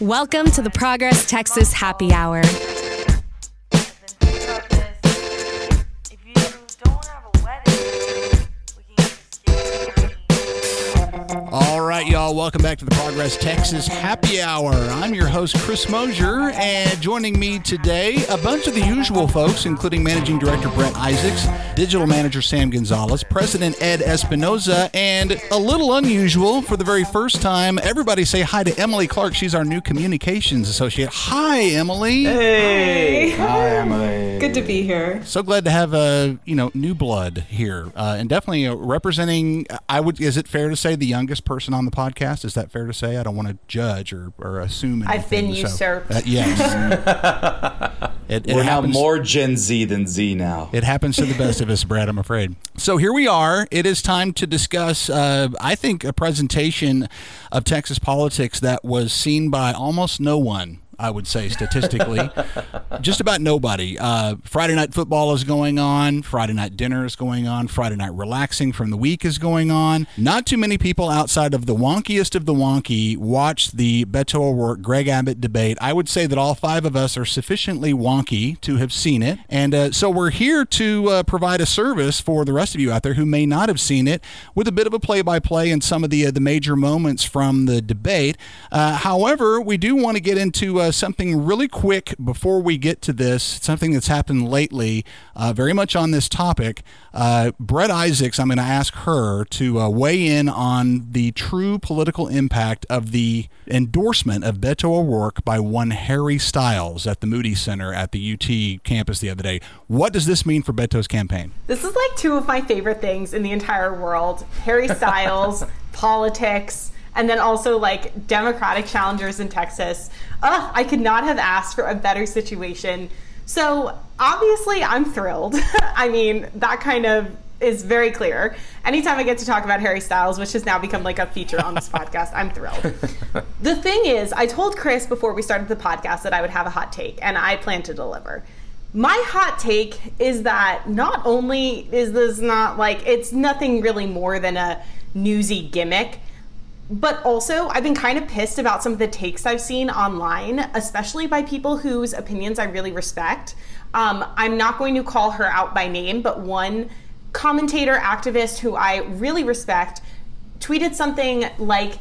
Welcome to the Progress Texas Happy Hour. Y'all. Welcome back to the Progress Texas Happy Hour. I'm your host, Chris Mosier, and joining me today, a bunch of the usual folks, including Managing Director Brett Isaacs, Digital Manager Sam Gonzalez, President Ed Espinoza, and a little unusual for the very first time, everybody say hi to Emily Clark. She's our new communications associate. Hi, Emily. Hey. Hi, Emily. Good to be here. So glad to have a you know new blood here, uh, and definitely uh, representing. I would. Is it fair to say the youngest person on the podcast? Is that fair to say? I don't want to judge or, or assume. Anything, I've been so- usurped. uh, yes. it, it We're now more Gen Z than Z now. It happens to the best of us, Brad, I'm afraid. So here we are. It is time to discuss, uh, I think, a presentation of Texas politics that was seen by almost no one. I would say statistically, just about nobody. Uh, Friday night football is going on. Friday night dinner is going on. Friday night relaxing from the week is going on. Not too many people outside of the wonkiest of the wonky watched the Beto O'Rourke Greg Abbott debate. I would say that all five of us are sufficiently wonky to have seen it, and uh, so we're here to uh, provide a service for the rest of you out there who may not have seen it, with a bit of a play-by-play and some of the uh, the major moments from the debate. Uh, however, we do want to get into something really quick before we get to this. Something that's happened lately, uh, very much on this topic. Uh, Brett Isaacs, I'm going to ask her to uh, weigh in on the true political impact of the endorsement of Beto O'Rourke by one Harry Styles at the Moody Center at the UT campus the other day. What does this mean for Beto's campaign? This is like two of my favorite things in the entire world Harry Styles, politics, and then also like Democratic challengers in Texas. Ugh, I could not have asked for a better situation. So obviously, I'm thrilled. I mean, that kind of is very clear. Anytime I get to talk about Harry Styles, which has now become like a feature on this podcast, I'm thrilled. the thing is, I told Chris before we started the podcast that I would have a hot take, and I plan to deliver. My hot take is that not only is this not like it's nothing really more than a newsy gimmick, but also I've been kind of pissed about some of the takes I've seen online, especially by people whose opinions I really respect. Um, I'm not going to call her out by name, but one commentator activist who I really respect tweeted something like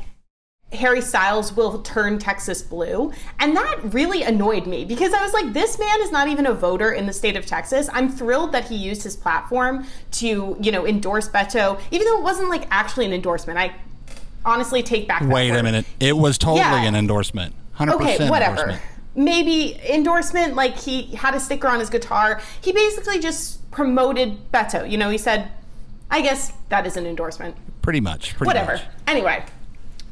Harry Styles will turn Texas blue. And that really annoyed me because I was like, this man is not even a voter in the state of Texas. I'm thrilled that he used his platform to, you know, endorse Beto, even though it wasn't like actually an endorsement. I honestly take back that Wait a minute. It was totally Yeah. an endorsement. 100% Okay, whatever. Maybe endorsement, like he had a sticker on his guitar. He basically just promoted Beto. You know, he said, I guess that is an endorsement. Pretty much. Pretty Whatever. much. Anyway,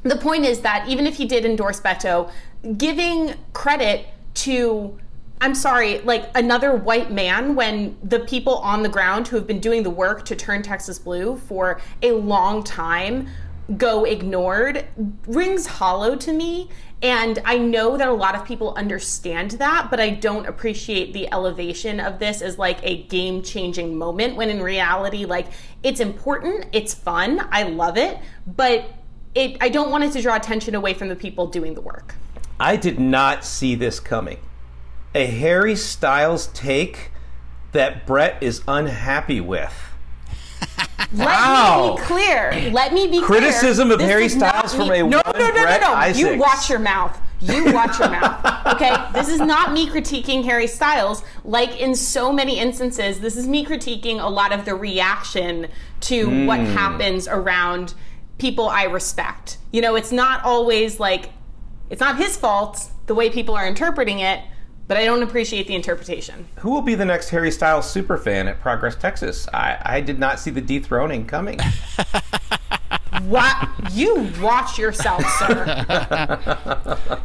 the point is that even if he did endorse Beto, giving credit to I'm sorry, like another white man when the people on the ground who have been doing the work to turn Texas blue for a long time go ignored rings hollow to me. And I know that a lot of people understand that, but I don't appreciate the elevation of this as like a game changing moment when in reality, like it's important, it's fun, I love it, but it, I don't want it to draw attention away from the people doing the work. I did not see this coming. A Harry Styles take that Brett is unhappy with. Wow. Let me be clear. Let me be Criticism clear. of This Harry Styles from a no, no, no, no, no. You watch your mouth. You watch your mouth. Okay, this is not me critiquing Harry Styles. Like in so many instances, this is me critiquing a lot of the reaction to what Hmm. happens around people I respect. You know, it's not always like it's not his fault the way people are interpreting it, but I don't appreciate the interpretation. Who will be the next Harry Styles superfan at Progress Texas? I, I did not see the dethroning coming. What you watch yourself, sir.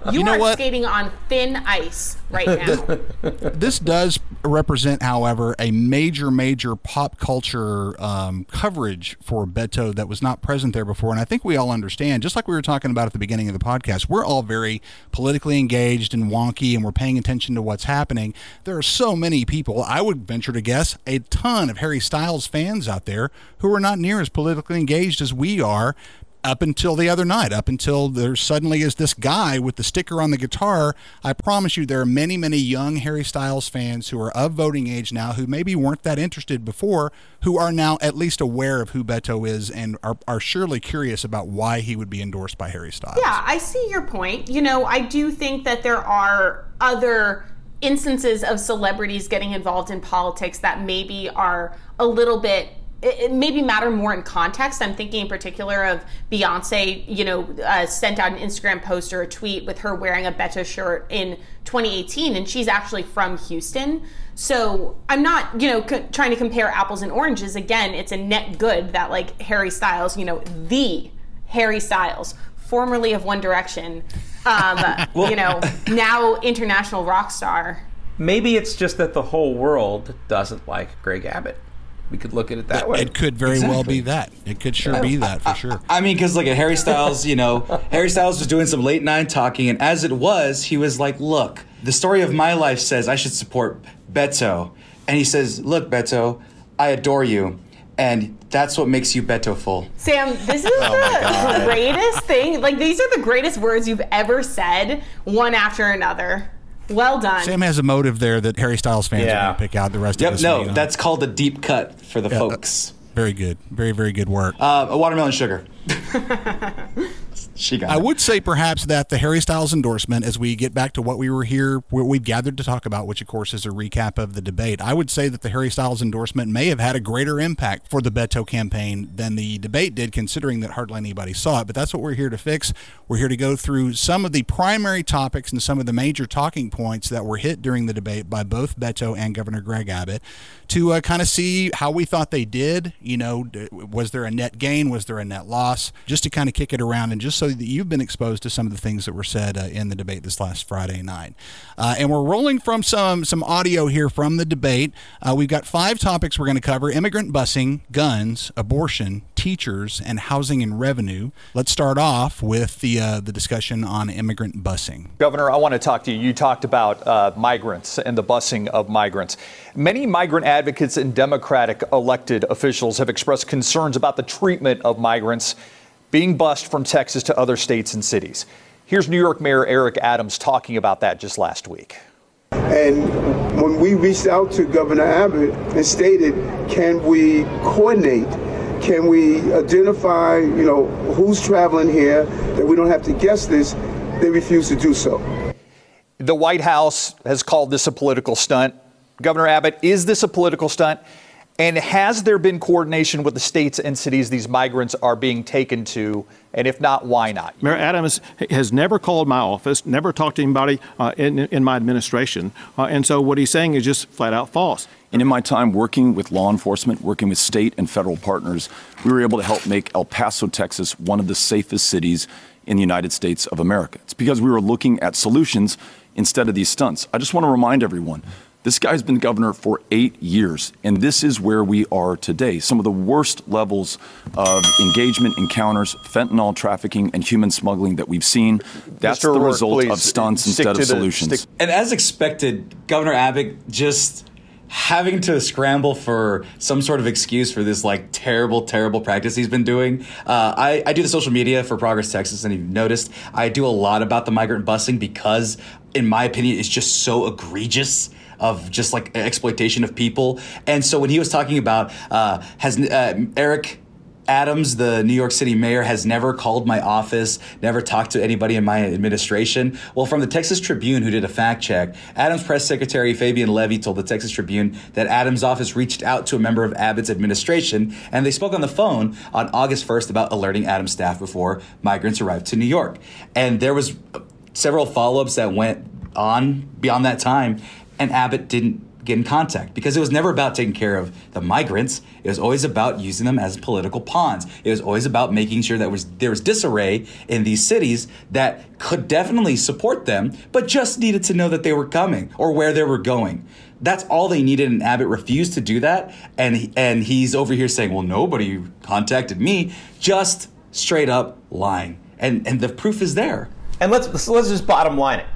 You, know are what? skating on thin ice right now. this does represent, however, a major, major pop culture um, coverage for Beto that was not present there before. And I think we all understand, just like we were talking about at the beginning of the podcast, we're all very politically engaged and wonky and we're paying attention to what's happening. There are so many people, I would venture to guess, a ton of Harry Styles fans out there who are not near as politically engaged as we are up until the other night, up until there suddenly is this guy with the sticker on the guitar. I promise you, there are many, many young Harry Styles fans who are of voting age now who maybe weren't that interested before, who are now at least aware of who Beto is and are, are surely curious about why he would be endorsed by Harry Styles. Yeah, I see your point. You know, I do think that there are other instances of celebrities getting involved in politics that maybe are a little bit it, maybe matter more in context. I'm thinking in particular of Beyonce, you know, uh, sent out an Instagram post or a tweet with her wearing a Beto shirt in 2018, and she's actually from Houston. So I'm not, you know, co- trying to compare apples and oranges. Again, it's a net good that like Harry Styles, you know, the Harry Styles, formerly of One Direction, um, well, you know, now international rock star. Maybe it's just that the whole world doesn't like Greg Abbott. We could look at it that way. It could very exactly. well be that. It could sure be that for sure. I, I mean, because look at Harry Styles. You know, Harry Styles was doing some late night talking, and as it was, he was like, "Look, the story of my life says I should support Beto," and he says, "Look, Beto, I adore you." and that's what makes you Beto full. Sam, this is oh the greatest thing. Like these are the greatest words you've ever said, one after another. Well done. Sam has a motive there that Harry Styles fans yeah. are going to pick out the rest yep, of us. No, that's called a deep cut for the yeah, folks. Very good. Very, very good work. Uh, a watermelon sugar. she got I it. would say perhaps that the Harry Styles endorsement, as we get back to what we were here, what we've gathered to talk about, which of course is a recap of the debate, I would say that the Harry Styles endorsement may have had a greater impact for the Beto campaign than the debate did, considering that hardly anybody saw it. But that's what we're here to fix. We're here to go through some of the primary topics and some of the major talking points that were hit during the debate by both Beto and Governor Greg Abbott to uh, kind of see how we thought they did. You know, was there a net gain? Was there a net loss? Just to kind of kick it around and just so that you've been exposed to some of the things that were said uh, in the debate this last Friday night. Uh, and we're rolling from some some audio here from the debate. Uh, we've got five topics we're going to cover: immigrant busing, guns, abortion, teachers, and housing and revenue. Let's start off with the uh, the discussion on immigrant busing. Governor, I want to talk to you. You talked about uh, migrants and the busing of migrants. Many migrant advocates and Democratic elected officials have expressed concerns about the treatment of migrants being bused from Texas to other states and cities. Here's New York Mayor Eric Adams talking about that just last week. And when we reached out to Governor Abbott and stated, can we coordinate? Can we identify, you know, who's traveling here that we don't have to guess this? They refuse to do so. The White House has called this a political stunt. Governor Abbott, is this a political stunt? And has there been coordination with the states and cities these migrants are being taken to? And if not, why not? Mayor Adams has never called my office, never talked to anybody uh, in, in, my administration. Uh, and so what he's saying is just flat out false. And in my time working with law enforcement, working with state and federal partners, we were able to help make El Paso, Texas, one of the safest cities in the United States of America. It's because we were looking at solutions instead of these stunts. I just want to remind everyone this guy's been governor for eight years, and this is where we are today. Some of the worst levels of engagement, encounters, fentanyl trafficking, and human smuggling that we've seen. That's Mr. the result please, of stunts instead of solutions. Stick. And as expected, Governor Abbott just having to scramble for some sort of excuse for this like terrible, terrible practice he's been doing. Uh, I, I do the social media for Progress Texas, and you've noticed I do a lot about the migrant busing because, in my opinion, it's just so egregious of just like exploitation of people. And so when he was talking about uh, has uh, Eric Adams, the New York City mayor, has never called my office, never talked to anybody in my administration. Well, from the Texas Tribune, who did a fact check, Adams press secretary Fabian Levy told the Texas Tribune that Adams' office reached out to a member of Abbott's administration, and they spoke on the phone on August 1st about alerting Adams' staff before migrants arrived to New York. And there was several follow-ups that went on beyond that time and Abbott didn't get in contact because it was never about taking care of the migrants. It was always about using them as political pawns. It was always about making sure that was there was disarray in these cities that could definitely support them, but just needed to know that they were coming or where they were going. That's all they needed, and Abbott refused to do that. And and he's over here saying, "Well, nobody contacted me," just straight up lying. And and the proof is there. And let's let's just bottom line it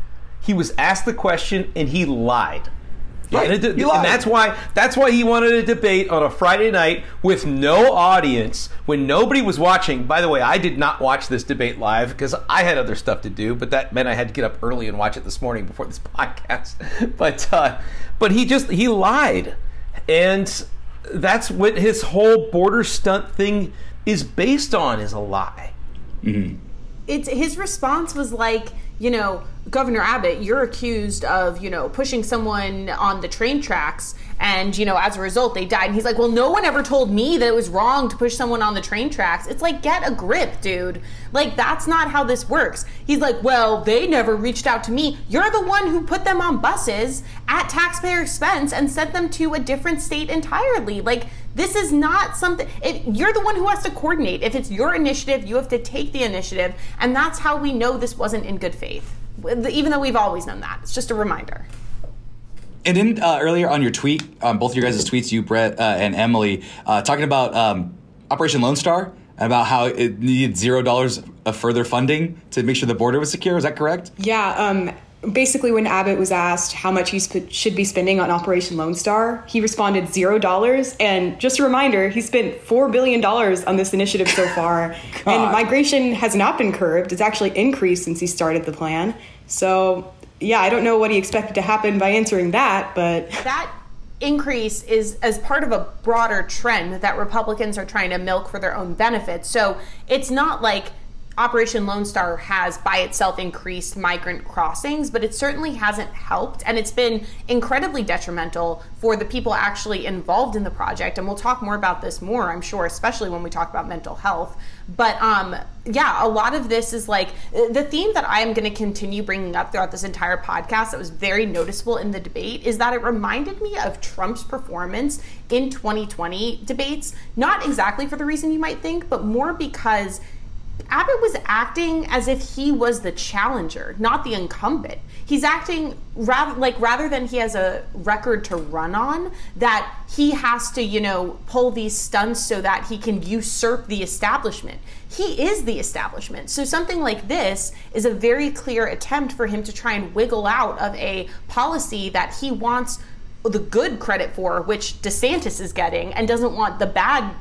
he was asked the question and he lied. Right. and, it- and that's why that's why he wanted a debate on a Friday night with no audience when nobody was watching. By the way, I did not watch this debate live because I had other stuff to do, but that meant I had to get up early and watch it this morning before this podcast. But uh, but he just he lied, and that's what his whole border stunt thing is based on is a lie. it's his response was like, you know, Governor Abbott, you're accused of, you know, pushing someone on the train tracks and, you know, as a result they died. And he's like, "Well, no one ever told me that it was wrong to push someone on the train tracks." It's like, "Get a grip, dude." Like that's not how this works. He's like, "Well, they never reached out to me. You're the one who put them on buses at taxpayer expense and sent them to a different state entirely." Like this is not something it, you're the one who has to coordinate if it's your initiative you have to take the initiative and that's how we know this wasn't in good faith even though we've always known that it's just a reminder And then uh, earlier on your tweet, um, both of your guys' tweets, you, Brett, uh, and Emily, uh, talking about um, Operation Lone Star, and about how it needed zero dollars of further funding to make sure the border was secure. Is that correct? Yeah, um, basically, when Abbott was asked how much he sp- should be spending on Operation Lone Star, he responded zero dollars. And just a reminder, he spent four billion dollars on this initiative so far. and migration has not been curbed; it's actually increased since he started the plan. So, yeah, I don't know what he expected to happen by answering that, but that increase is as part of a broader trend that republicans are trying to milk for their own benefit so it's not like Operation Lone Star has by itself increased migrant crossings, but it certainly hasn't helped. And it's been incredibly detrimental for the people actually involved in the project. And we'll talk more about this more, I'm sure, especially when we talk about mental health. But um, yeah, a lot of this is like the theme that I am going to continue bringing up throughout this entire podcast that was very noticeable in the debate is that it reminded me of Trump's performance in 2020 debates. Not exactly for the reason you might think, but more because Abbott was acting as if he was the challenger, not the incumbent. He's acting rather like rather than he has a record to run on, that he has to, you know, pull these stunts so that he can usurp the establishment. He is the establishment. So something like this is a very clear attempt for him to try and wiggle out of a policy that he wants the good credit for, which DeSantis is getting, and doesn't want the bad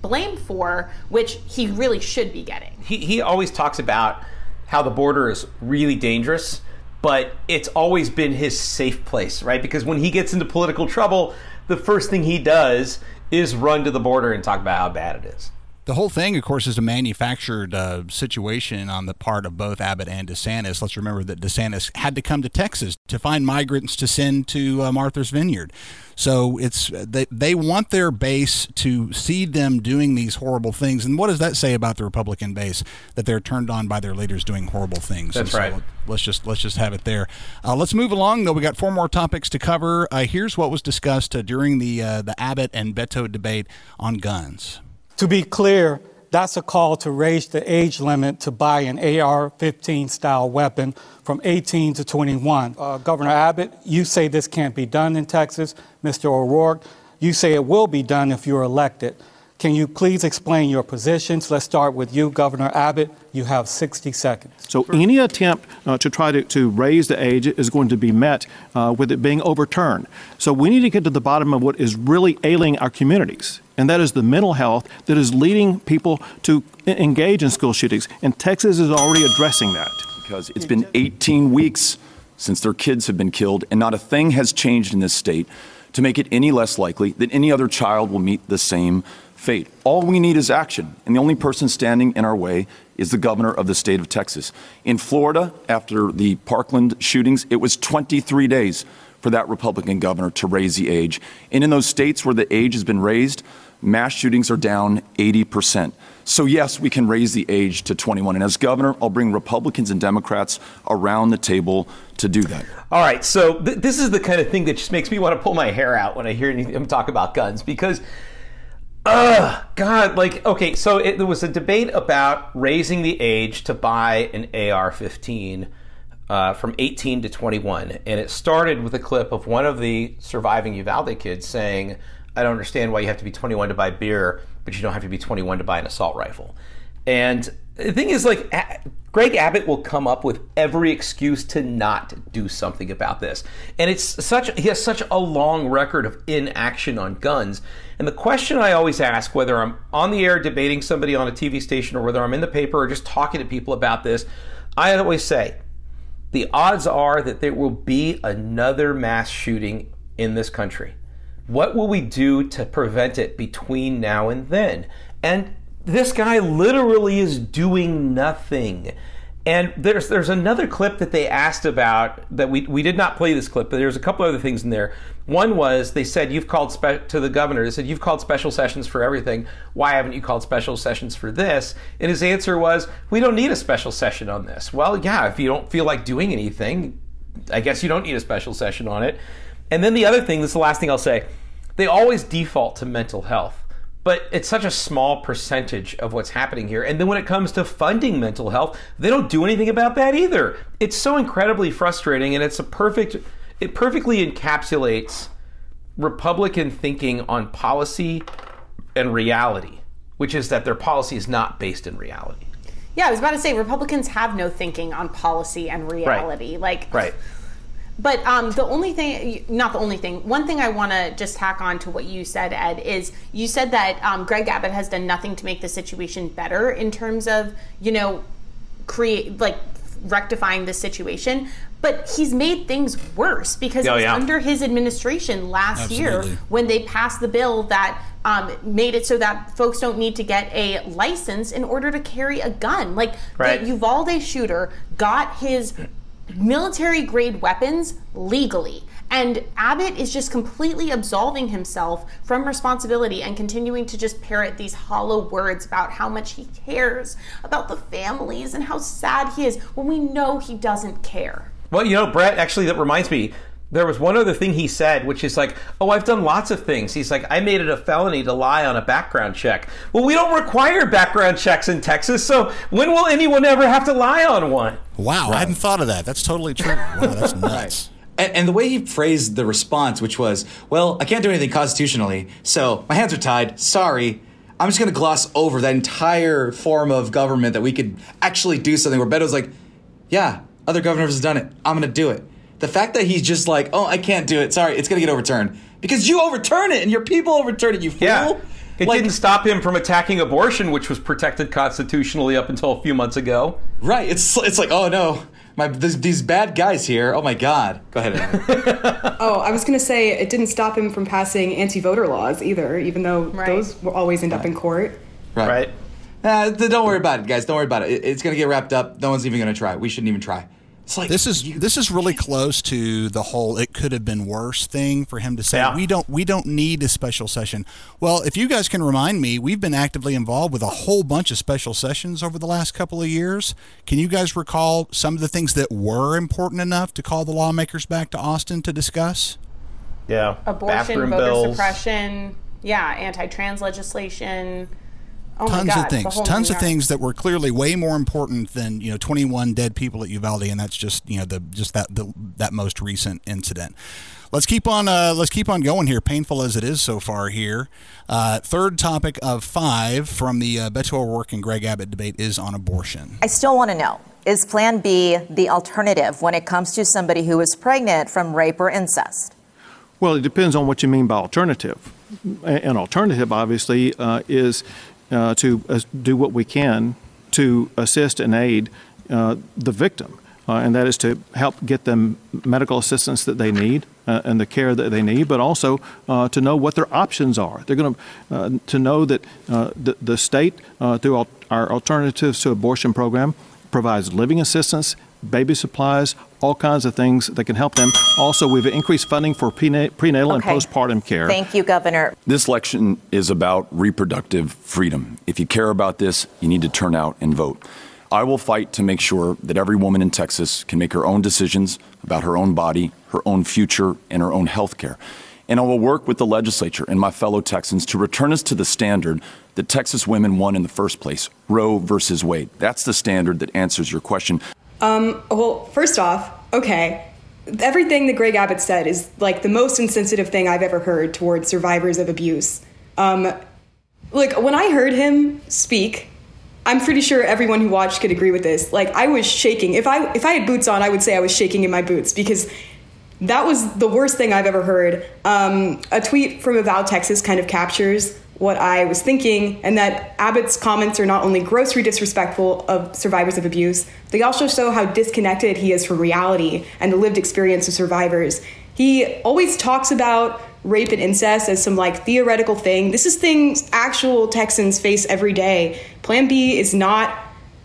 blame for, which he really should be getting. he, he always talks about how the border is really dangerous, but it's always been his safe place, right? Because when he gets into political trouble, the first thing he does is run to the border and talk about how bad it is. The whole thing, of course, is a manufactured uh, situation on the part of both Abbott and DeSantis. Let's remember that DeSantis had to come to Texas to find migrants to send to uh, Martha's Vineyard. So it's they, they want their base to see them doing these horrible things. And what does that say about the Republican base that they're turned on by their leaders doing horrible things? That's so right. let's just let's just have it there. Uh, let's move along though. We got four more topics to cover. Uh, here's what was discussed uh, during the uh, the Abbott and Beto debate on guns. To be clear, that's a call to raise the age limit to buy an AR 15 style weapon from 18 to 21. Uh, Governor Abbott, you say this can't be done in Texas. Mr. O'Rourke, you say it will be done if you're elected. Can you please explain your positions? Let's start with you, Governor Abbott. You have 60 seconds. So any attempt uh, to try to, to raise the age is going to be met uh, with it being overturned. So we need to get to the bottom of what is really ailing our communities, and that is the mental health that is leading people to engage in school shootings. And Texas is already addressing that. because it's been 18 weeks since their kids have been killed, and not a thing has changed in this state to make it any less likely that any other child will meet the same fate. All we need is action, and the only person standing in our way is the governor of the state of Texas. In Florida, after the Parkland shootings, it was 23 days for that Republican governor to raise the age. And in those states where the age has been raised, mass shootings are down 80%. So, yes, we can raise the age to 21. And as governor, I'll bring Republicans and Democrats around the table to do that. All right, so th- this is the kind of thing that just makes me want to pull my hair out when I hear him talk about guns because, uh, God, like, okay, so it, there was a debate about raising the age to buy an AR-15 uh, from 18 to 21, and it started with a clip of one of the surviving Uvalde kids saying, "I don't understand why you have to be 21 to buy beer, but you don't have to be 21 to buy an assault rifle." And the thing is, like, Greg Abbott will come up with every excuse to not do something about this. And it's such he has such a long record of inaction on guns. And the question I always ask whether I'm on the air debating somebody on a TV station or whether I'm in the paper or just talking to people about this, I always say the odds are that there will be another mass shooting in this country. What will we do to prevent it between now and then? And this guy literally is doing nothing. And there's there's another clip that they asked about that we we did not play this clip, but there's a couple other things in there. One was they said you've called spe- to the governor. They said you've called special sessions for everything. Why haven't you called special sessions for this? And his answer was, we don't need a special session on this. Well, yeah, if you don't feel like doing anything, I guess you don't need a special session on it. And then the other thing, this is the last thing I'll say. They always default to mental health but it's such a small percentage of what's happening here. And then when it comes to funding mental health, they don't do anything about that either. It's so incredibly frustrating, and it's a perfect, it perfectly encapsulates Republican thinking on policy and reality, which is that their policy is not based in reality. Yeah, I was about to say Republicans have no thinking on policy and reality. Right. Like, right. But um, the only thing, not the only thing, one thing I want to just tack on to what you said, Ed, is you said that um, Greg Abbott has done nothing to make the situation better in terms of, you know, create, like, rectifying the situation. But he's made things worse because Oh, yeah. under his administration last year, when they passed the bill that um, made it so that folks don't need to get a license in order to carry a gun. Like Right. the Uvalde shooter got his military grade weapons legally. And Abbott is just completely absolving himself from responsibility and continuing to just parrot these hollow words about how much he cares about the families and how sad he is when we know he doesn't care. Well, you know, Brett, actually, that reminds me. There was one other thing he said, which is like, oh, I've done lots of things. He's like, I made it a felony to lie on a background check. Well, we don't require background checks in Texas, so when will anyone ever have to lie on one? Wow, I hadn't thought of that. That's totally true. Wow, that's nuts. And, and the way he phrased the response, which was, well, I can't do anything constitutionally, so my hands are tied. Sorry. I'm just going to gloss over that entire form of government that we could actually do something where Beto's like, yeah, other governors have done it. I'm going to do it. The fact that he's just like, oh, I can't do it. Sorry, it's going to get overturned. Because you overturn it and your people overturn it, you fool. Yeah. It Like- didn't stop him from attacking abortion, which was protected constitutionally up until a few months ago. Right. It's it's like, oh no, my these, these bad guys here. Oh my god. Go ahead. Oh, I was going to say it didn't stop him from passing anti-voter laws either, even though Right. those will always end up in court. Right. Right. Uh, don't worry about it, guys. Don't worry about it. it it's gonna get wrapped up. No one's even gonna try. We shouldn't even try. It's like This is this is really close to the whole "it could have been worse" thing for him to say Yeah. we don't we don't need a special session. Well, if you guys can remind me, we've been actively involved with a whole bunch of special sessions over the last couple of years. Can you guys recall some of the things that were important enough to call the lawmakers back to Austin to discuss? Yeah. Abortion, Bathroom voter bills. suppression, yeah, anti-trans legislation. Oh tons God, of things. tons of things that were clearly way more important than you know 21 dead people at uvalde and that's just you know the just that the, that most recent incident. Let's keep on uh, let's keep on going here painful as it is so far here. Uh, third topic of five from the uh, beto o'rourke and greg abbott debate is on abortion. I still want to know is Plan B the alternative when it comes to somebody who is pregnant from rape or incest? Well, it depends on what you mean by alternative. An alternative, obviously, uh, is uh, to uh, do what we can to assist and aid uh, the victim, uh, and that is to help get them medical assistance that they need uh, and the care that they need, but also uh, to know what their options are. They're going to to know that the, the state, through al- our Alternatives to Abortion program, provides living assistance, baby supplies, all kinds of things that can help them. Also, we've increased funding for prena- prenatal Okay. and postpartum care. Thank you, Governor. This election is about reproductive freedom. If you care about this, you need to turn out and vote. I will fight to make sure that every woman in Texas can make her own decisions about her own body, her own future, and her own health care. And I will work with the legislature and my fellow Texans to return us to the standard that Texas women won in the first place Roe versus Wade. That's the standard that answers your question. Um, well, first off, okay, everything that Greg Abbott said is like the most insensitive thing I've ever heard towards survivors of abuse. Um, like when I heard him speak, I'm pretty sure everyone who watched could agree with this. Like I was shaking. If I if I had boots on, I would say I was shaking in my boots because that was the worst thing I've ever heard. Um, a tweet from Avow Texas kind of captures what I was thinking, and that Abbott's comments are not only grossly disrespectful of survivors of abuse, they also show how disconnected he is from reality and the lived experience of survivors. He always talks about rape and incest as some like theoretical thing. This is things actual Texans face every day. Plan B is not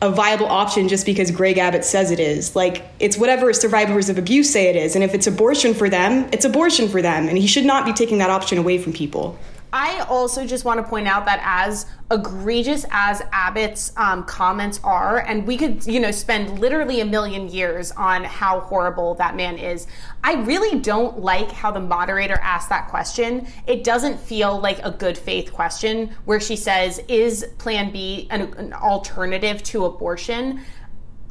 a viable option just because Greg Abbott says it is. Like, it's whatever survivors of abuse say it is. And if it's abortion for them, it's abortion for them. And he should not be taking that option away from people. I also just want to point out that as egregious as Abbott's um, comments are, and we could, you know, spend literally a million years on how horrible that man is. I really don't like how the moderator asked that question. It doesn't feel like a good faith question where she says, "Is Plan B an, an alternative to abortion?"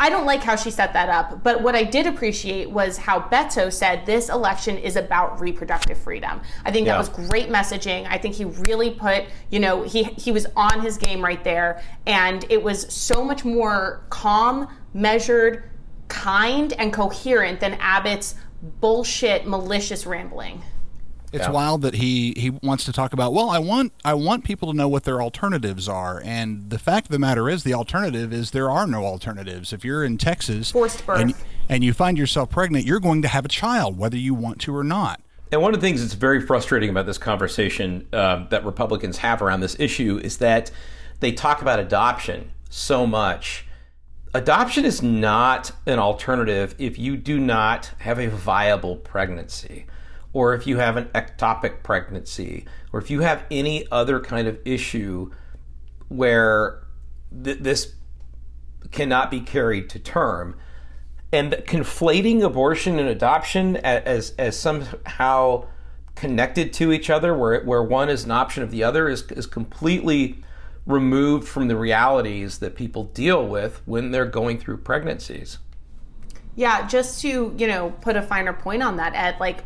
I don't like how she set that up, but what I did appreciate was how Beto said this election is about reproductive freedom. I think Yeah. that was great messaging. I think he really put, you know, he he was on his game right there and it was so much more calm, measured, kind and coherent than Abbott's bullshit malicious rambling. It's Yeah. wild that he he wants to talk about. Well, I want I want people to know what their alternatives are, and the fact of the matter is, the alternative is there are no alternatives. If you're in Texas Forced birth. and and you find yourself pregnant, you're going to have a child, whether you want to or not. And one of the things that's very frustrating about this conversation um, that Republicans have around this issue is that they talk about adoption so much. Adoption is not an alternative if you do not have a viable pregnancy, or if you have an ectopic pregnancy, or if you have any other kind of issue where th- this cannot be carried to term and conflating abortion and adoption as as somehow connected to each other where where one is an option of the other is is completely removed from the realities that people deal with when they're going through pregnancies. Yeah, just to, you know, put a finer point on that, Ed, like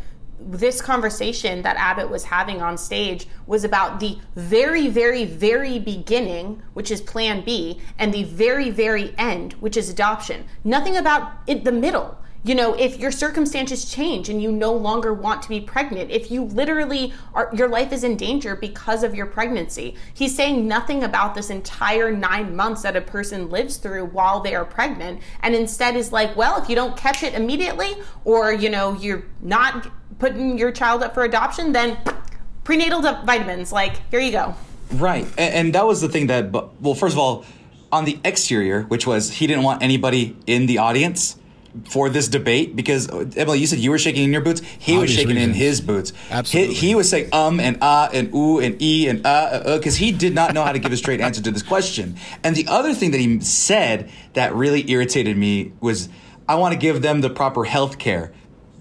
this conversation that Abbott was having on stage was about the very, very, very beginning, which is plan B, and the very, very end, which is adoption. Nothing about it, the middle. You know, if your circumstances change and you no longer want to be pregnant, if you literally are, your life is in danger because of your pregnancy. He's saying nothing about this entire nine months that a person lives through while they are pregnant, and instead is like, well, if you don't catch it immediately, or, you know, you're not putting your child up for adoption, then prenatal vitamins, like, here you go. Right, and, and that was the thing that. Well, first of all, on the exterior, which was he didn't want anybody in the audience for this debate because uh, Emily, you said you were shaking in your boots. He was Obvious shaking in his boots. Absolutely. He, he was saying um and ah and ooh and e and uh because he did not know how to give a straight answer to this question. And the other thing that he said that really irritated me was, I want to give them the proper health care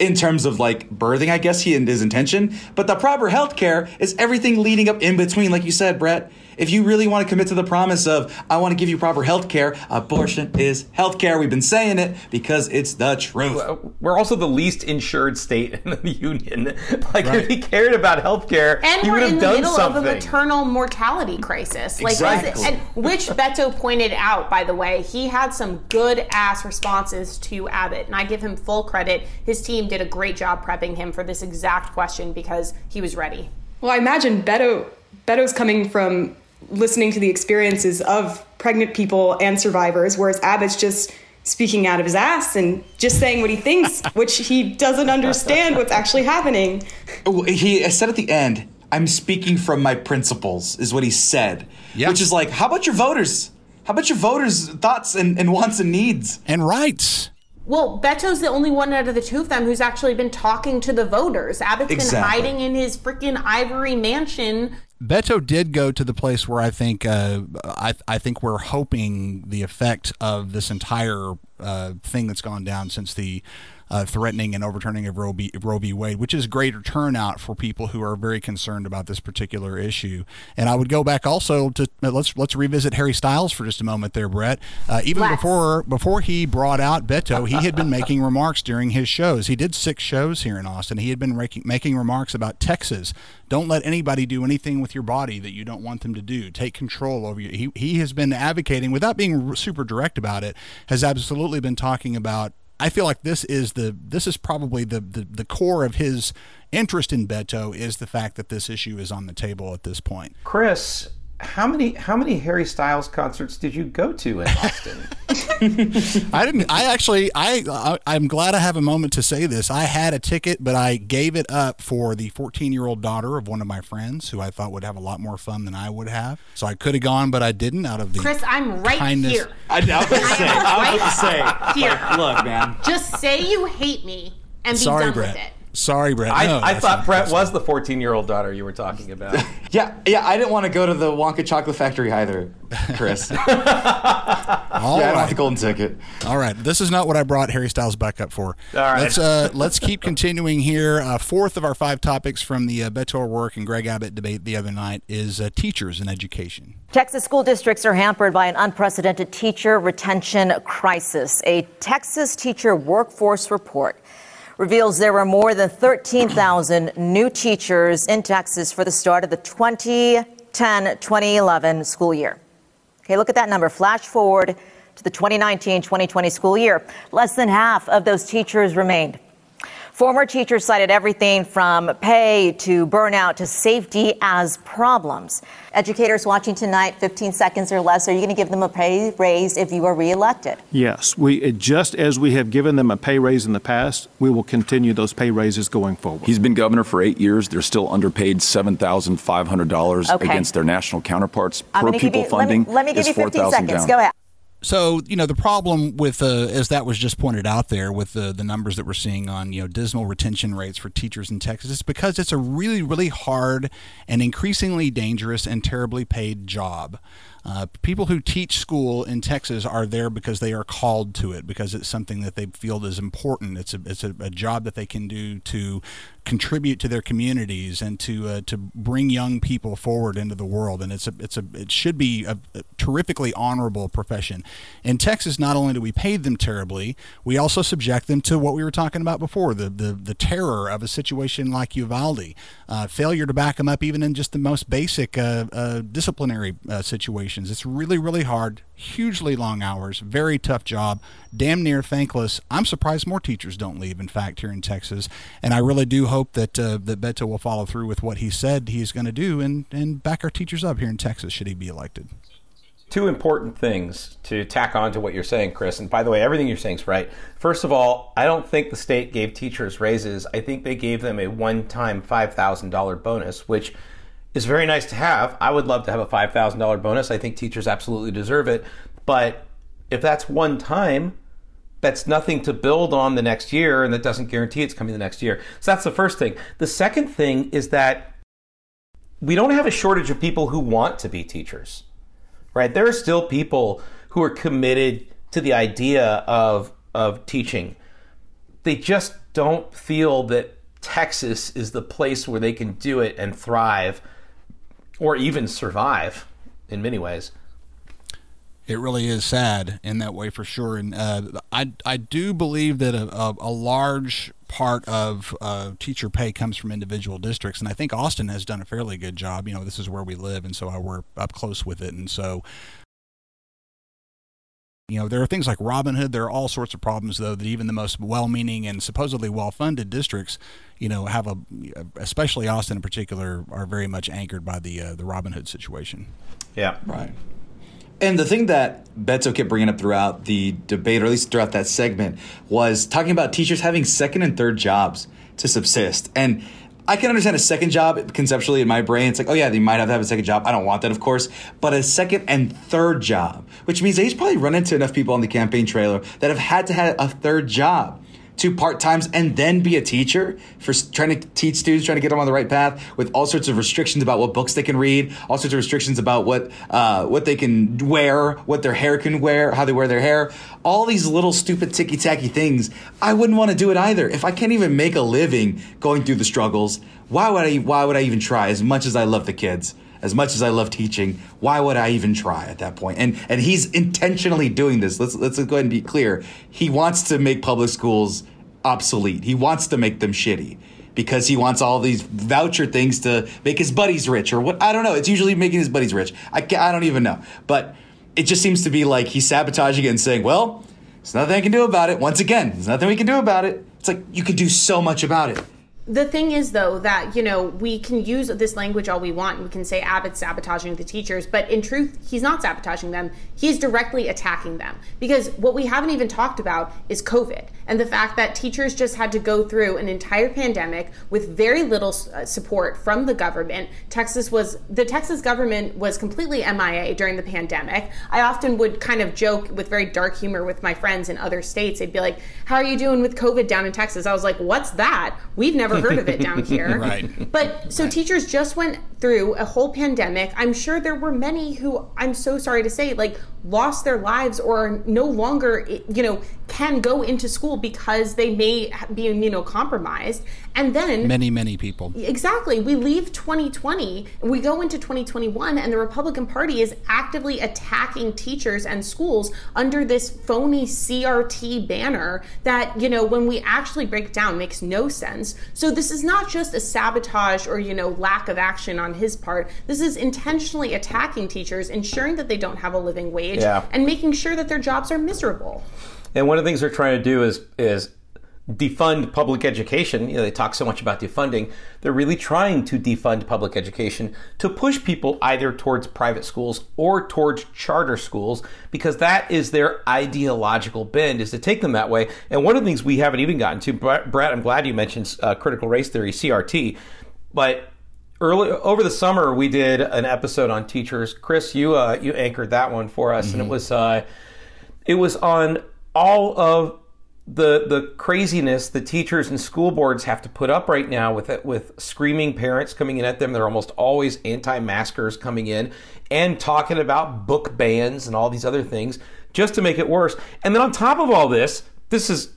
in terms of like birthing, I guess he and his intention. But the proper health care is everything leading up in between, like you said, Brett. If you really want to commit to the promise of, I want to give you proper health care, abortion is health care. We've been saying it because it's the truth. We're also the least insured state in the union. Like if he cared about healthcare, And he we're would in have the done middle something. of a maternal mortality crisis. Like, Exactly. this- and which Beto pointed out, by the way, he had some good ass responses to Abbott, and I give him full credit. His team did a great job prepping him for this exact question because he was ready. Well, I imagine Beto Beto's coming from listening to the experiences of pregnant people and survivors, whereas Abbott's just speaking out of his ass and just saying what he thinks, which he doesn't understand what's actually happening. Oh, He said at the end, I'm speaking from my principles, is what he said. Which is like, how about your voters? How about your voters' thoughts and, and wants and needs? And rights. Well, Beto's the only one out of the two of them who's actually been talking to the voters. Abbott's Exactly. been hiding in his freaking ivory mansion. Beto did go to the place where I think uh, I, I think we're hoping the effect of this entire uh, thing that's gone down since the uh, threatening and overturning of Roe v, Roe v. Wade, which is greater turnout for people who are very concerned about this particular issue. And I would go back also to uh, let's let's revisit Harry Styles for just a moment there, Brett. Uh, even before before he brought out Beto, he had been making remarks during his shows. He did six shows here in Austin. He had been making, making remarks about Texas Don't let anybody do anything with your body that you don't want them to do. Take control over you. He, he has been advocating, without being super direct about it, has absolutely been talking about I feel like this is the this is probably the, the the core of his interest in Beto is the fact that this issue is on the table at this point. Chris, how many how many Harry Styles concerts did you go to in Austin? I didn't. I actually. I. I'm glad I have a moment to say this. I had a ticket, but I gave it up for the 14 year old daughter of one of my friends, who I thought would have a lot more fun than I would have. So I could have gone, but I didn't. Out of the Chris, I'm right kindness. here. I, I was about to say. I was about to say. Here. Like, look, man. Just say you hate me and be Sorry, done Brett. with it. Sorry, Brett. I, No, I thought not- Brett was the 14 year old daughter you were talking about. Yeah, yeah. I didn't want to go to the Wonka Chocolate Factory either, Chris. All yeah, I don't right. have the golden ticket. All right, this is not what I brought Harry Styles back up for. All right. let's uh, let's keep continuing here. Uh, fourth of our five topics from the uh, Beto O'Rourke and Greg Abbott debate the other night is uh, teachers and education. Texas school districts are hampered by an unprecedented teacher retention crisis. A Texas teacher workforce report reveals there were more than 13,000 new teachers in Texas for the start of the 2010 2011 school year. Okay, look at that number. Flash forward to the 2019 2020 school year. Less than half of those teachers remained. Former teachers cited everything from pay to burnout to safety as problems. Educators watching tonight, 15 seconds or less, are you going to give them a pay raise if you are reelected? Yes, we, uh, just as we have given them a pay raise in the past, we will continue those pay raises going forward. He's been governor for eight years. They're still underpaid $7,500 Okay. against their national counterparts. I'm per going to give pupil you, let me, funding let me give is you 15 4,000 seconds. down. Go ahead. So you know the problem with uh, as that was just pointed out there with the the numbers that we're seeing on you know dismal retention rates for teachers in Texas. is because it's a really really hard and increasingly dangerous and terribly paid job. Uh, people who teach school in Texas are there because they are called to it because it's something that they feel is important. It's a it's a, a job that they can do to contribute to their communities and to uh, to bring young people forward into the world. And it's a it's a it should be a, a terrifically honorable profession. In Texas, not only do we pay them terribly, we also subject them to what we were talking about before the the, the terror of a situation like Uvalde, uh, failure to back them up even in just the most basic uh, uh, disciplinary uh, situations. It's really really hard, hugely long hours, very tough job, damn near thankless. I'm surprised more teachers don't leave. In fact, here in Texas, and I really do hope that uh, that Beto will follow through with what he said he's going to do and and back our teachers up here in Texas should he be elected. Two important things to tack on to what you're saying, Chris. And by the way, everything you're saying is right. First of all, I don't think the state gave teachers raises. I think they gave them a one time $5,000 bonus, which is very nice to have. I would love to have a $5,000 bonus. I think teachers absolutely deserve it. But if that's one time, that's nothing to build on the next year and that doesn't guarantee it's coming the next year. So that's the first thing. The second thing is that we don't have a shortage of people who want to be teachers, right? There are still people who are committed to the idea of, of teaching. They just don't feel that Texas is the place where they can do it and thrive or even survive in many ways. It really is sad in that way for sure, and uh, I I do believe that a, a, a large part of uh, teacher pay comes from individual districts, and I think Austin has done a fairly good job. You know, this is where we live, and so we're up close with it, and so. You know, there are things like Robin Hood. There are all sorts of problems, though, that even the most well-meaning and supposedly well-funded districts, you know, have a, especially Austin in particular, are very much anchored by the uh, the Robin Hood situation. Yeah, right. And the thing that Beto kept bringing up throughout the debate, or at least throughout that segment, was talking about teachers having second and third jobs to subsist. And I can understand a second job conceptually in my brain. It's like, oh yeah, they might have to have a second job. I don't want that, of course. But a second and third job, which means that he's probably run into enough people on the campaign trailer that have had to have a third job two part times and then be a teacher for trying to teach students, trying to get them on the right path with all sorts of restrictions about what books they can read, all sorts of restrictions about what uh, what they can wear, what their hair can wear, how they wear their hair, all these little stupid ticky tacky things. I wouldn't want to do it either. If I can't even make a living going through the struggles, why would I? Why would I even try? As much as I love the kids. As much as I love teaching, why would I even try at that point? And and he's intentionally doing this. Let's let's go ahead and be clear. He wants to make public schools obsolete. He wants to make them shitty. because he wants all these voucher things to make his buddies rich or what I don't know. It's usually making his buddies rich. I, I don't even know. But it just seems to be like he's sabotaging it and saying, well, there's nothing I can do about it. Once again, there's nothing we can do about it. It's like you could do so much about it. The thing is, though, that, you know, we can use this language all we want. We can say Abbott's sabotaging the teachers, but in truth, he's not sabotaging them. He's directly attacking them. Because what we haven't even talked about is COVID and the fact that teachers just had to go through an entire pandemic with very little uh, support from the government. Texas was, the Texas government was completely MIA during the pandemic. I often would kind of joke with very dark humor with my friends in other states. They'd be like, How are you doing with COVID down in Texas? I was like, What's that? We've never heard of it down here. right. But so teachers just went through a whole pandemic. I'm sure there were many who I'm so sorry to say like lost their lives or no longer you know can go into school because they may be immunocompromised and then many many people. Exactly. We leave 2020 we go into 2021 and the republican party is actively attacking teachers and schools under this phony crt banner that you know when we actually break down makes no sense. So this is not just a sabotage or you know lack of action on his part. This is intentionally attacking teachers ensuring that they don't have a living wage Yeah. and making sure that their jobs are miserable And one of the things they're trying to do is is defund public education. You know, they talk so much about defunding. They're really trying to defund public education to push people either towards private schools or towards charter schools because that is their ideological bend is to take them that way. And one of the things we haven't even gotten to, Brett, I'm glad you mentioned uh, critical race theory, CRT, but early over the summer we did an episode on teachers. Chris, you uh, you anchored that one for us, and it was uh, it was on all of the the craziness the teachers and school boards have to put up right now with it with screaming parents coming in at them. They're almost always anti-maskers coming in and talking about book bans and all these other things just to make it worse. And then on top of all this this is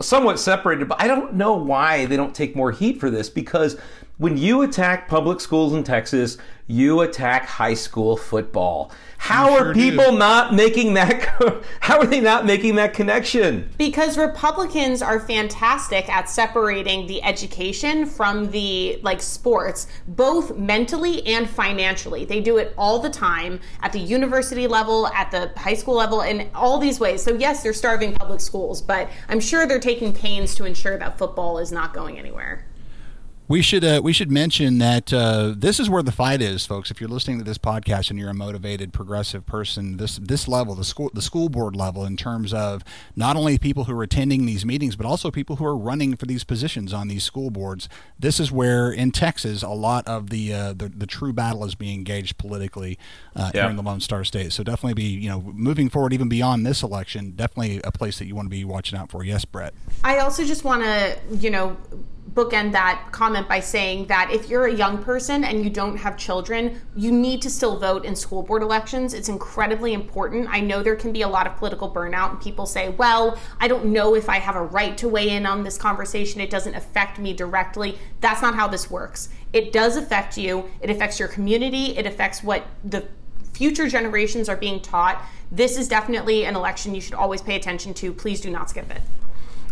somewhat separated but I don't know why they don't take more heat for this because when you attack public schools in Texas you attack high school football. How are people not making that how are they not making that connection? Because republicans are fantastic at separating the education from the like sports both mentally and financially. They do it all the time at the university level at the high school level in all these ways. So yes they're starving public schools but i'm sure they're taking pains to ensure that football is not going anywhere We should uh, we should mention that uh, this is where the fight is, folks. If you're listening to this podcast and you're a motivated progressive person, this this level, the school the school board level, in terms of not only people who are attending these meetings, but also people who are running for these positions on these school boards. This is where in Texas a lot of the uh, the, the true battle is being engaged politically uh, Yeah. here in the Lone Star State. So definitely be you know moving forward even beyond this election, definitely a place that you want to be watching out for. Yes, Brett. I also just want to, you know, bookend that comment by saying that if you're a young person and you don't have children, you need to still vote in school board elections. It's incredibly important. I know there can be a lot of political burnout, and people say, well, I don't know if I have a right to weigh in on this conversation. It doesn't affect me directly. That's not how this works. It does affect you, it affects your community, it affects what the future generations are being taught. This is definitely an election you should always pay attention to. Please do not skip it.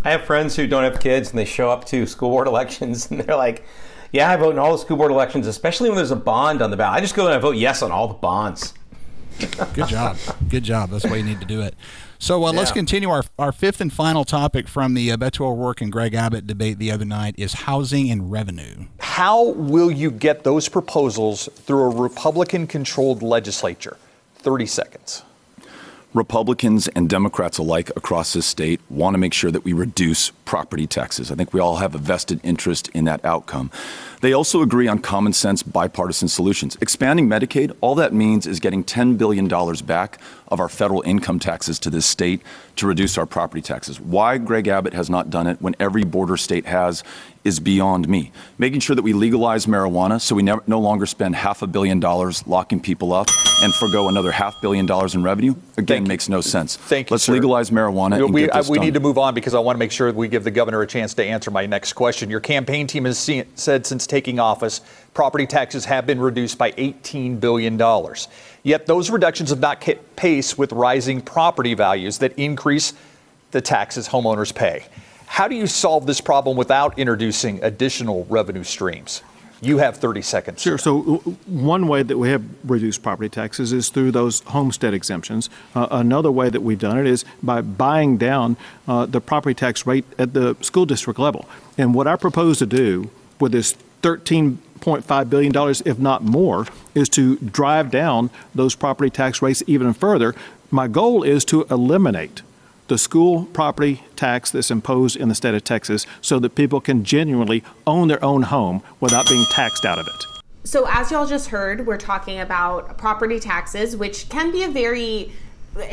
I have friends who don't have kids and they show up to school board elections and they're like, yeah, I vote in all the school board elections, especially when there's a bond on the ballot. I just go and I vote yes on all the bonds. Good job. Good job. That's why you need to do it. So uh, let's continue. Our, our fifth and final topic from the uh, Beto O'Rourke and Greg Abbott debate the other night is housing and revenue. How will you get those proposals through a Republican controlled legislature? 30 seconds. Republicans and Democrats alike across this state want to make sure that we reduce property taxes. I think we all have a vested interest in that outcome. They also agree on common sense bipartisan solutions. Expanding Medicaid, all that means is getting $10 billion back of our federal income taxes to this state to reduce our property taxes. Why Greg Abbott has not done it when every border state has is beyond me. Making sure that we legalize marijuana so we never, no longer spend half a billion dollars locking people up and forego another half billion dollars in revenue, again, makes no sense. Thank you, Let's sir. legalize marijuana and we, I- we need to move on because I want to make sure that we give the governor a chance to answer my next question. Your campaign team has seen, said since taking office, property taxes have been reduced by $18 billion. Yet those reductions have not kept pace with rising property values that increase the taxes homeowners pay. How do you solve this problem without introducing additional revenue streams? You have 30 seconds. Sure. So, one way that we have reduced property taxes is through those homestead exemptions. Uh, another way that we've done it is by buying down uh, the property tax rate at the school district level. And what I propose to do with this 13.5 billion dollars, if not more, is to drive down those property tax rates even further. My goal is to eliminate the school property tax that's imposed in the state of Texas so that people can genuinely own their own home without being taxed out of it. So, as y'all just heard, we're talking about property taxes, which can be a very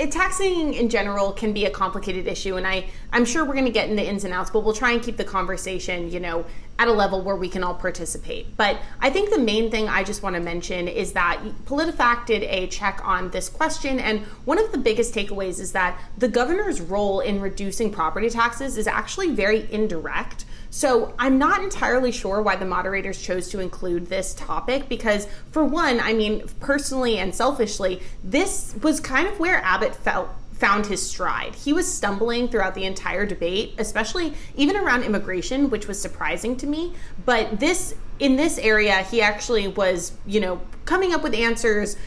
taxing in general can be a complicated issue and I, i'm sure we're going to get into ins and outs but we'll try and keep the conversation you know at a level where we can all participate. But i think the main thing i just want to mention is that politifact did a check on this question and one of the biggest takeaways is that the governor's role in reducing property taxes is actually very indirect so I'm not entirely sure why the moderators chose to include this topic because, for one, I mean, personally and selfishly, this was kind of where Abbott felt found his stride. He was stumbling throughout the entire debate, especially even around immigration, which was surprising to me. But this in this area, he actually was, you know, coming up with answers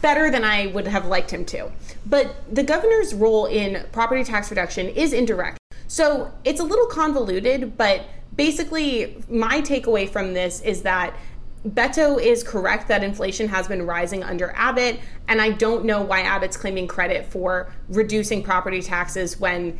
better than I would have liked him to. But the governor's role in property tax reduction is indirect. So it's a little convoluted, but basically, my takeaway from this is that Beto is correct that inflation has been rising under Abbott, and I don't know why Abbott's claiming credit for reducing property taxes when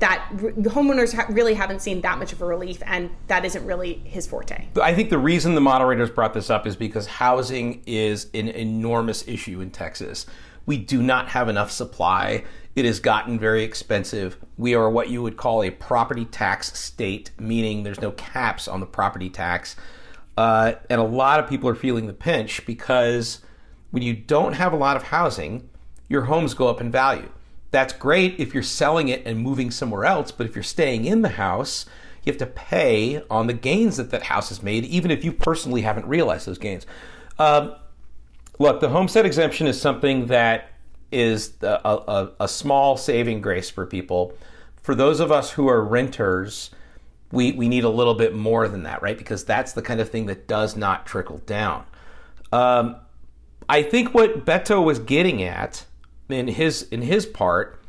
that homeowners ha- really haven't seen that much of a relief, and that isn't really his forte. I think the reason the moderators brought this up is because housing is an enormous issue in Texas. We do not have enough supply it has gotten very expensive. We are what you would call a property tax state, meaning there's no caps on the property tax. Uh, and a lot of people are feeling the pinch because when you don't have a lot of housing, your homes go up in value. That's great if you're selling it and moving somewhere else, but if you're staying in the house, you have to pay on the gains that that house has made, even if you personally haven't realized those gains. Um, look, the homestead exemption is something that is a, a, a small saving grace for people. For those of us who are renters, we, we need a little bit more than that, right? Because that's the kind of thing that does not trickle down. Um, I think what Beto was getting at in his in his part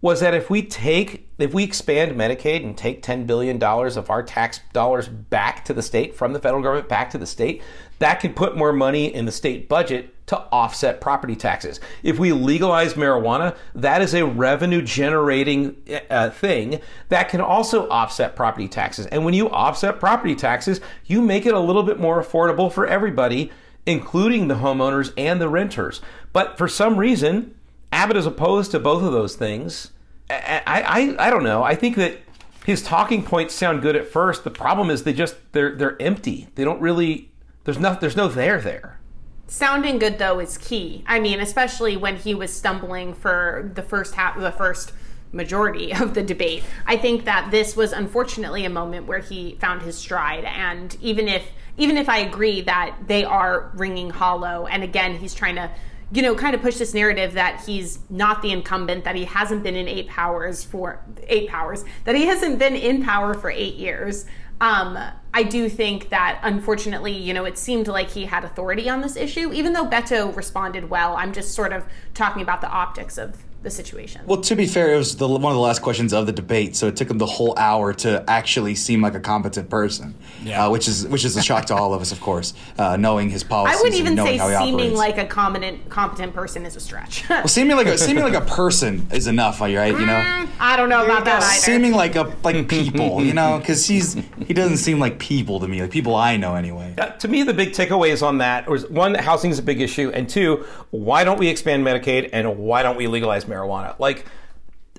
was that if we take if we expand Medicaid and take 10 billion dollars of our tax dollars back to the state from the federal government back to the state, that can put more money in the state budget to offset property taxes. If we legalize marijuana, that is a revenue generating uh, thing that can also offset property taxes. And when you offset property taxes, you make it a little bit more affordable for everybody, including the homeowners and the renters. But for some reason, Abbott is opposed to both of those things. I, I, I don't know. I think that his talking points sound good at first. The problem is they just they're they're empty. They don't really there's no there's no there there. Sounding good though is key. I mean, especially when he was stumbling for the first half, the first majority of the debate. I think that this was unfortunately a moment where he found his stride, and even if even if I agree that they are ringing hollow, and again he's trying to you know, kind of push this narrative that he's not the incumbent, that he hasn't been in eight powers for eight powers, that he hasn't been in power for eight years. Um, I do think that unfortunately, you know, it seemed like he had authority on this issue, even though Beto responded well. I'm just sort of talking about the optics of the situation. Well, to be fair, it was the, one of the last questions of the debate, so it took him the whole hour to actually seem like a competent person. Yeah. Uh, which is which is a shock to all of us, of course, uh, knowing his policies. I wouldn't even say seeming like a competent competent person is a stretch. well, seeming like a seeming like a person is enough, right? You know. Mm, I don't know about that either. Seeming like a like people, you know, because he's he doesn't seem like people to me, like people I know anyway. Uh, to me, the big takeaways on that was one, housing is a big issue, and two, why don't we expand Medicaid and why don't we legalize marijuana? Like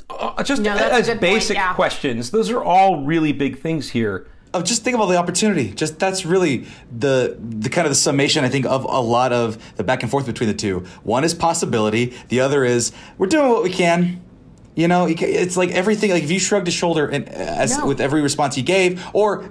uh, just no, as basic yeah. questions. Those are all really big things here. Oh, just think of all the opportunity. Just that's really the the kind of the summation I think of a lot of the back and forth between the two. One is possibility. The other is we're doing what we can. You know, it's like everything. Like if you shrugged a shoulder and as no. with every response he gave, or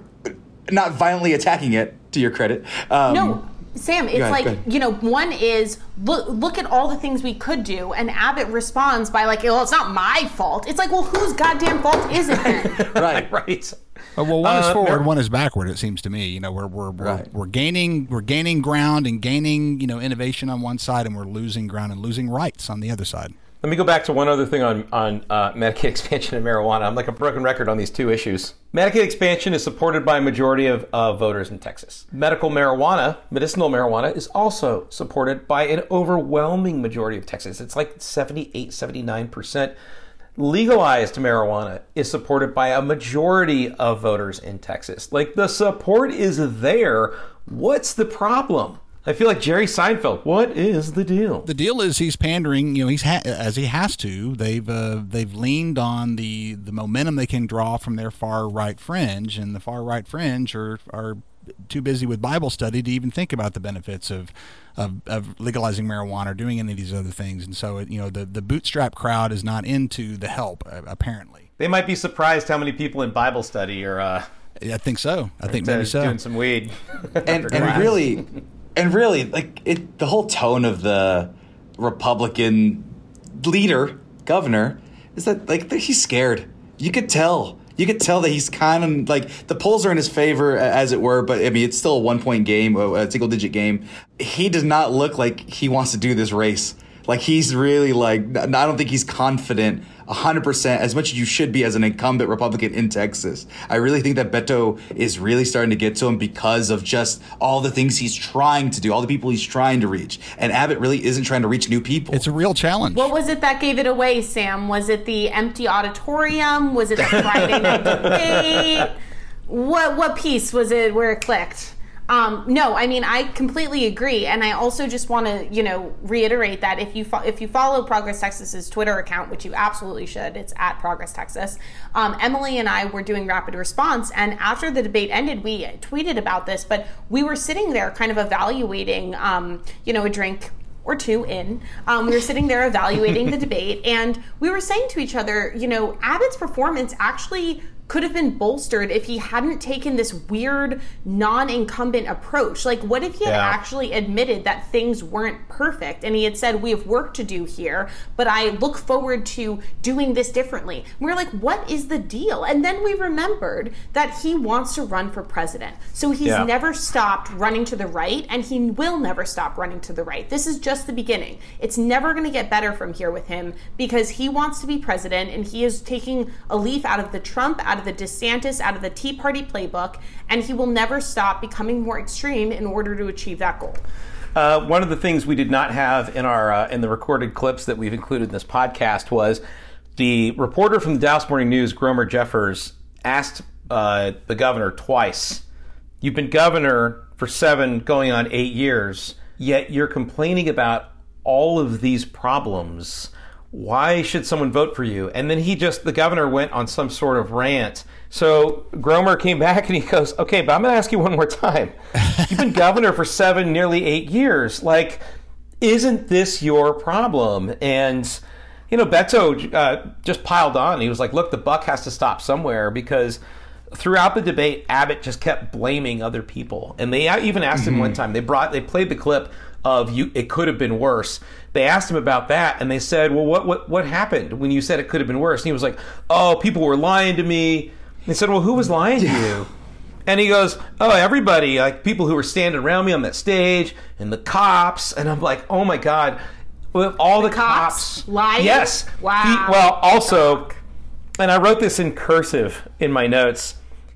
not violently attacking it. To your credit, um, no Sam, it's ahead, like you know, one is look look at all the things we could do, and Abbott responds by like, "Well, it's not my fault." It's like, well, whose goddamn fault is it then? right, right. Uh, well, one is Uh, forward, Mar- one is backward. It seems to me. You know, we're we're we're, Right. we're gaining we're gaining ground and gaining you know innovation on one side, and we're losing ground and losing rights on the other side. Let me go back to one other thing on on uh, Medicaid expansion and marijuana. I'm like a broken record on these two issues. Medicaid expansion is supported by a majority of, of voters in Texas. Medical marijuana, medicinal marijuana, is also supported by an overwhelming majority of Texas. It's like 78, 79 percent. Legalized marijuana is supported by a majority of voters in Texas. Like the support is there. What's the problem? I feel like Jerry Seinfeld. What is the deal? The deal is he's pandering. You know, he's ha- as he has to. They've uh, they've leaned on the the momentum they can draw from their far right fringe, and the far right fringe are are too busy with Bible study to even think about the benefits of of, of legalizing marijuana or doing any of these other things. And so, you know, the the bootstrap crowd is not into the help uh, apparently. They might be surprised how many people in Bible study are. Uh, I think so. I think maybe so. doing some weed. and and really and really like it the whole tone of the republican leader governor is that like he's scared. You could tell. You could tell that he's kind of like the polls are in his favor as it were but i mean it's still a one point game a single digit game. He does not look like he wants to do this race. Like he's really like i don't think he's confident 100% as much as you should be as an incumbent republican in texas i really think that beto is really starting to get to him because of just all the things he's trying to do all the people he's trying to reach and abbott really isn't trying to reach new people it's a real challenge What was it that gave it away, Sam? Was it the empty auditorium? Was it the Friday night debate? What what piece was it where it clicked? Um, no, I mean I completely agree, and I also just want to you know reiterate that if you fo- if you follow Progress Texas's Twitter account, which you absolutely should, it's at Progress Texas. Um, Emily and I were doing rapid response, and after the debate ended, we tweeted about this, but we were sitting there kind of evaluating, um, you know, a drink or two in, um, we were sitting there evaluating the debate, and we were saying to each other, you know, Abbott's performance actually could have been bolstered if he hadn't taken this weird non-incumbent approach. Like, what if he had Yeah. actually admitted that things weren't perfect and he had said, "We have work to do here, but I look forward to doing this differently." We we're like, "What is the deal?" And then we remembered that he wants to run for president, so he's Yeah. never stopped running to the right, and he will never stop running to the right. This is just the beginning. It's never going to get better from here with him because he wants to be president, and he is taking a leaf out of the Trump, out of the DeSantis, out of the Tea Party playbook, and he will never stop becoming more extreme in order to achieve that goal. Uh, one of the things we did not have in our uh, in the recorded clips that we've included in this podcast was the reporter from the Dallas Morning News, Gromer Jeffers, asked uh, the governor twice, "You've been governor for seven, going on eight years, yet you're complaining about all of these problems. Why should someone vote for you?" And then he just the governor went on some sort of rant. So Gromer came back and he goes, "Okay, but I'm going to ask you one more time. You've been governor for seven, nearly eight years. Like, isn't this your problem?" And you know, Beto uh, just piled on. He was like, "Look, the buck has to stop somewhere because." Throughout the debate, Abbott just kept blaming other people, and they even asked him one time. They brought, they played the clip of "you." It could have been worse. They asked him about that, and they said, "Well, what what what happened when you said it could have been worse?" And he was like, "Oh, people were lying to me." They said, "Well, who was lying to you?" And he goes, "Oh, everybody, like people who were standing around me on that stage, and the cops." And I'm like, "Oh my god." With all the, cops, lying? Yes. Wow. He- well, also, and I wrote this in cursive in my notes.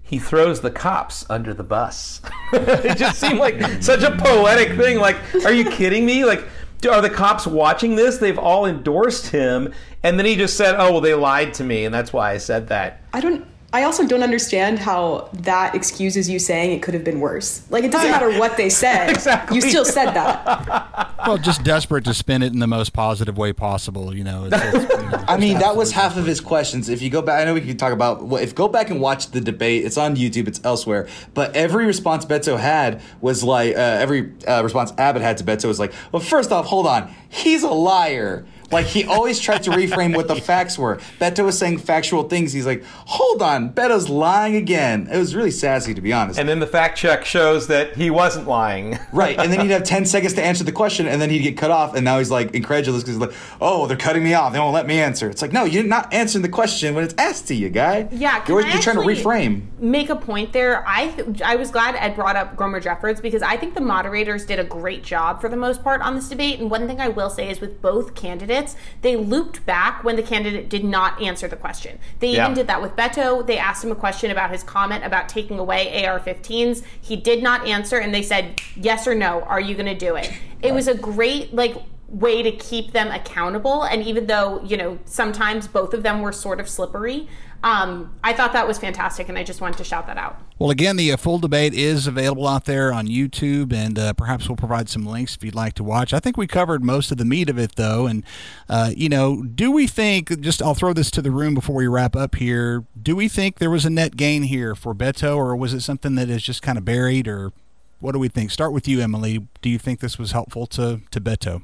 He throws the cops under the bus. it just seemed like such a poetic thing. Like, are you kidding me? Like, are the cops watching this? They've all endorsed him, and then he just said, "Oh, well, they lied to me," and that's why I said that. I don't. I also don't understand how that excuses you saying it could have been worse. Like it doesn't matter what they said. Exactly. You still said that. Well, just desperate to spin it in the most positive way possible. You know, it's, it's, you know, I mean, that was half of his questions. If you go back, I know we can talk about. Well, if go back and watch the debate, it's on YouTube, it's elsewhere. But every response Beto had was like, uh, every uh, response Abbott had to Beto was like, well, first off, hold on, he's a liar. Like he always tried to reframe what the facts were. Beto was saying factual things. He's like, hold on, Beto's lying again. It was really sassy, to be honest. And then the fact check shows that he wasn't lying. right. And then he'd have 10 seconds to answer the question, and then he'd get cut off. And now he's like incredulous because he's like, oh, they're cutting me off. They won't let me answer. It's like, no, you're not answering the question when it's asked to you, guy. Yeah, can You're, I you're trying to reframe. Make a point there. I th- I was glad Ed brought up Gromer Jeffers because I think the moderators did a great job for the most part on this debate. And one thing I will say is with both candidates, they looped back when the candidate did not answer the question. They Yeah. even did that with Beto. They asked him a question about his comment about taking away AR-15s. He did not answer, and they said yes or no. Are you going to do it? It was a great like way to keep them accountable and even though you know sometimes both of them were sort of slippery um, i thought that was fantastic and i just wanted to shout that out Well, again, the uh, full debate is available out there on YouTube, and uh, perhaps we'll provide some links if you'd like to watch. I think we covered most of the meat of it, though. And, uh, you know, do we think, just I'll throw this to the room before we wrap up here, do we think there was a net gain here for Beto, or was it something that is just kind of buried, or what do we think? Start with you, Emily. Do you think this was helpful to, to Beto?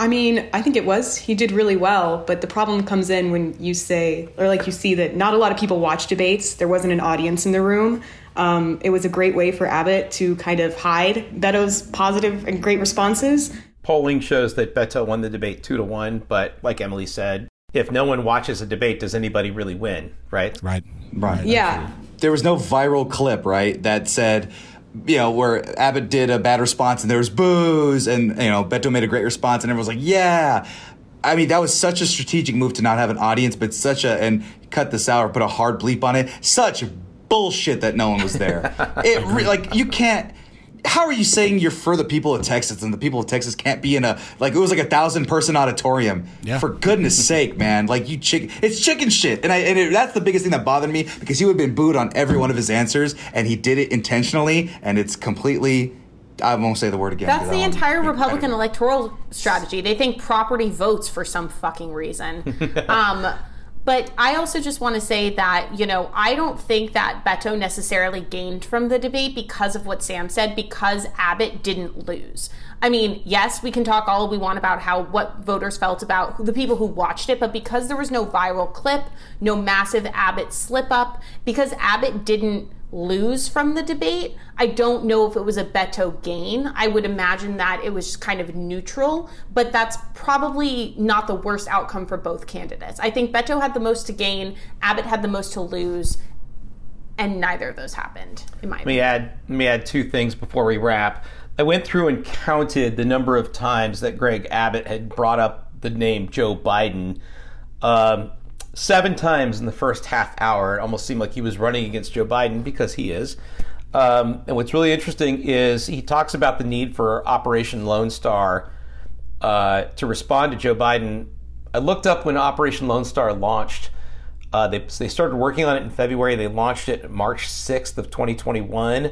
I mean, I think it was. He did really well, but the problem comes in when you say, or like you see that not a lot of people watch debates. There wasn't an audience in the room. Um, it was a great way for Abbott to kind of hide Beto's positive and great responses. Polling shows that Beto won the debate two to one, but like Emily said, if no one watches a debate, does anybody really win? Right? Right. Right. Yeah. There was no viral clip, right, that said, you know, where Abbott did a bad response and there was boos, and, you know, Beto made a great response and everyone's like, yeah. I mean, that was such a strategic move to not have an audience, but such a, and cut this out or put a hard bleep on it. Such bullshit that no one was there. it like, you can't. How are you saying you're for the people of Texas and the people of Texas can't be in a like it was like a thousand person auditorium? Yeah. For goodness sake, man! Like you chick, it's chicken shit, and I and it, that's the biggest thing that bothered me because he would have been booed on every one of his answers, and he did it intentionally, and it's completely. I won't say the word again. that's because I the don't- entire republican electoral strategy they think property votes for some fucking reason um, but I also just want to say that, you know, I don't think that Beto necessarily gained from the debate because of what Sam said, because Abbott didn't lose. I mean, yes, we can talk all we want about how what voters felt about the people who watched it, but because there was no viral clip, no massive Abbott slip up, because Abbott didn't lose from the debate, I don't know if it was a Beto gain. I would imagine that it was kind of neutral, but that's probably not the worst outcome for both candidates. I think Beto had the most to gain, Abbott had the most to lose, and neither of those happened, in my Let me opinion. add let me add two things before we wrap. I went through and counted the number of times that Greg Abbott had brought up the name Joe Biden. Um, seven times in the first half hour. It almost seemed like he was running against Joe Biden because he is. Um, and what's really interesting is he talks about the need for Operation Lone Star uh, to respond to Joe Biden. I looked up when Operation Lone Star launched. Uh, they, they started working on it in February. They launched it March 6th of 2021.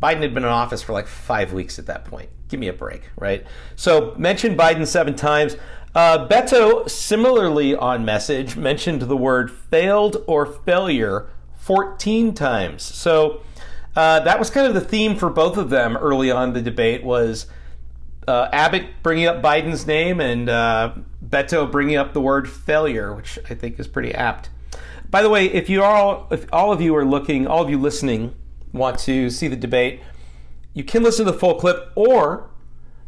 Biden had been in office for like five weeks at that point. Give me a break, right? So mentioned Biden seven times. Uh, Beto, similarly on message, mentioned the word failed or failure 14 times. So uh, that was kind of the theme for both of them early on the debate was uh, Abbott bringing up Biden's name and uh, Beto bringing up the word failure, which I think is pretty apt. By the way, if you all, if all of you are looking, all of you listening, want to see the debate, you can listen to the full clip, or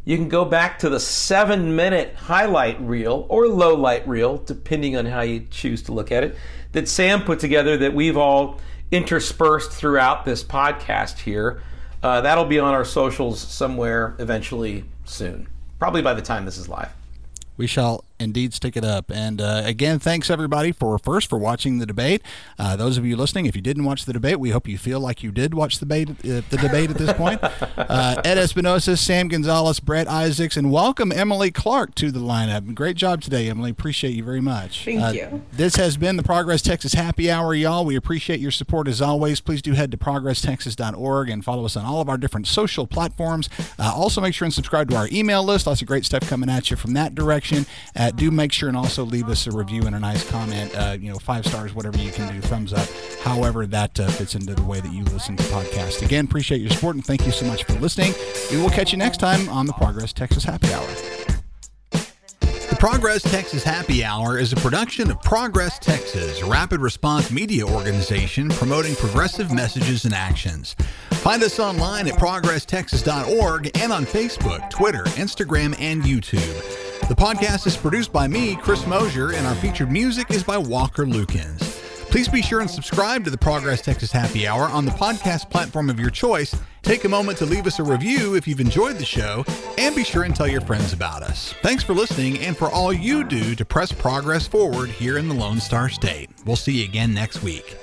you can go back to the seven-minute highlight reel or low light reel, depending on how you choose to look at it, that Sam put together that we've all interspersed throughout this podcast here. Uh, that'll be on our socials somewhere eventually soon, probably by the time this is live. We shall indeed stick it up. And uh, again, thanks everybody for first for watching the debate. Uh, those of you listening, if you didn't watch the debate, we hope you feel like you did watch the debate. Uh, the debate at this point. Uh, Ed Espinosa, Sam Gonzalez, Brett Isaacs, and welcome Emily Clark to the lineup. Great job today, Emily. Appreciate you very much. Thank Uh, you. This has been the Progress Texas Happy Hour, y'all. We appreciate your support as always. Please do head to progresstexas.org and follow us on all of our different social platforms. Uh, also, make sure and subscribe to our email list. Lots of great stuff coming at you from that direction. Uh, do make sure and also leave us a review and a nice comment. Uh, you know, five stars, whatever you can do, thumbs up, however that uh, fits into the way that you listen to podcasts. Again, appreciate your support and thank you so much for listening. We will catch you next time on the Progress Texas Happy Hour. The Progress Texas Happy Hour is a production of Progress Texas, a rapid response media organization promoting progressive messages and actions. Find us online at progresstexas.org and on Facebook, Twitter, Instagram, and YouTube. The podcast is produced by me, Chris Mosier, and our featured music is by Walker Lukens. Please be sure and subscribe to the Progress Texas Happy Hour on the podcast platform of your choice. Take a moment to leave us a review if you've enjoyed the show, and be sure and tell your friends about us. Thanks for listening and for all you do to press progress forward here in the Lone Star State. We'll see you again next week.